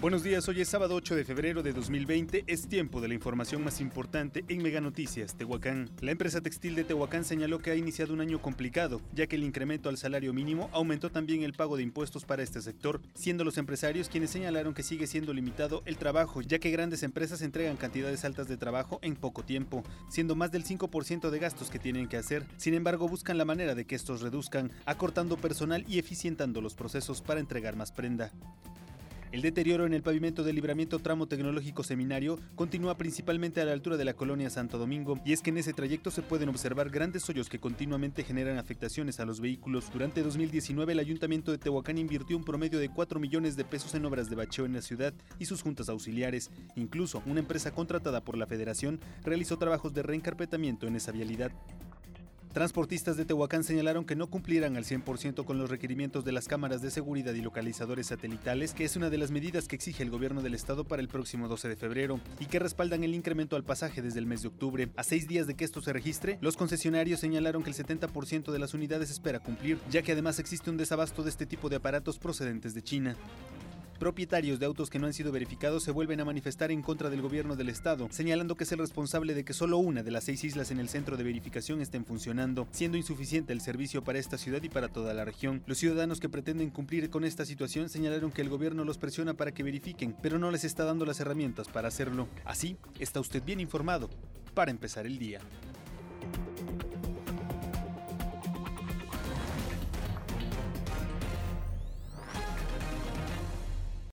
Buenos días, hoy es sábado 8 de febrero de 2020, es tiempo de la información más importante en Mega Noticias, Tehuacán. La empresa textil de Tehuacán señaló que ha iniciado un año complicado, ya que el incremento al salario mínimo aumentó también el pago de impuestos para este sector, siendo los empresarios quienes señalaron que sigue siendo limitado el trabajo, ya que grandes empresas entregan cantidades altas de trabajo en poco tiempo, siendo más del 5% de gastos que tienen que hacer. Sin embargo, buscan la manera de que estos reduzcan, acortando personal y eficientando los procesos para entregar más prenda. El deterioro en el pavimento del libramiento tramo tecnológico seminario continúa principalmente a la altura de la colonia Santo Domingo, y es que en ese trayecto se pueden observar grandes hoyos que continuamente generan afectaciones a los vehículos. Durante 2019 el ayuntamiento de Tehuacán invirtió un promedio de 4 millones de pesos en obras de bacheo en la ciudad y sus juntas auxiliares. Incluso una empresa contratada por la federación realizó trabajos de reencarpetamiento en esa vialidad. Transportistas de Tehuacán señalaron que no cumplirán al 100% con los requerimientos de las cámaras de seguridad y localizadores satelitales, que es una de las medidas que exige el gobierno del estado para el próximo 12 de febrero, y que respaldan el incremento al pasaje desde el mes de octubre. A seis días de que esto se registre, los concesionarios señalaron que el 70% de las unidades espera cumplir, ya que además existe un desabasto de este tipo de aparatos procedentes de China. Propietarios de autos que no han sido verificados se vuelven a manifestar en contra del gobierno del estado, señalando que es el responsable de que solo una de las seis islas en el centro de verificación estén funcionando, siendo insuficiente el servicio para esta ciudad y para toda la región. Los ciudadanos que pretenden cumplir con esta situación señalaron que el gobierno los presiona para que verifiquen, pero no les está dando las herramientas para hacerlo. Así, está usted bien informado para empezar el día.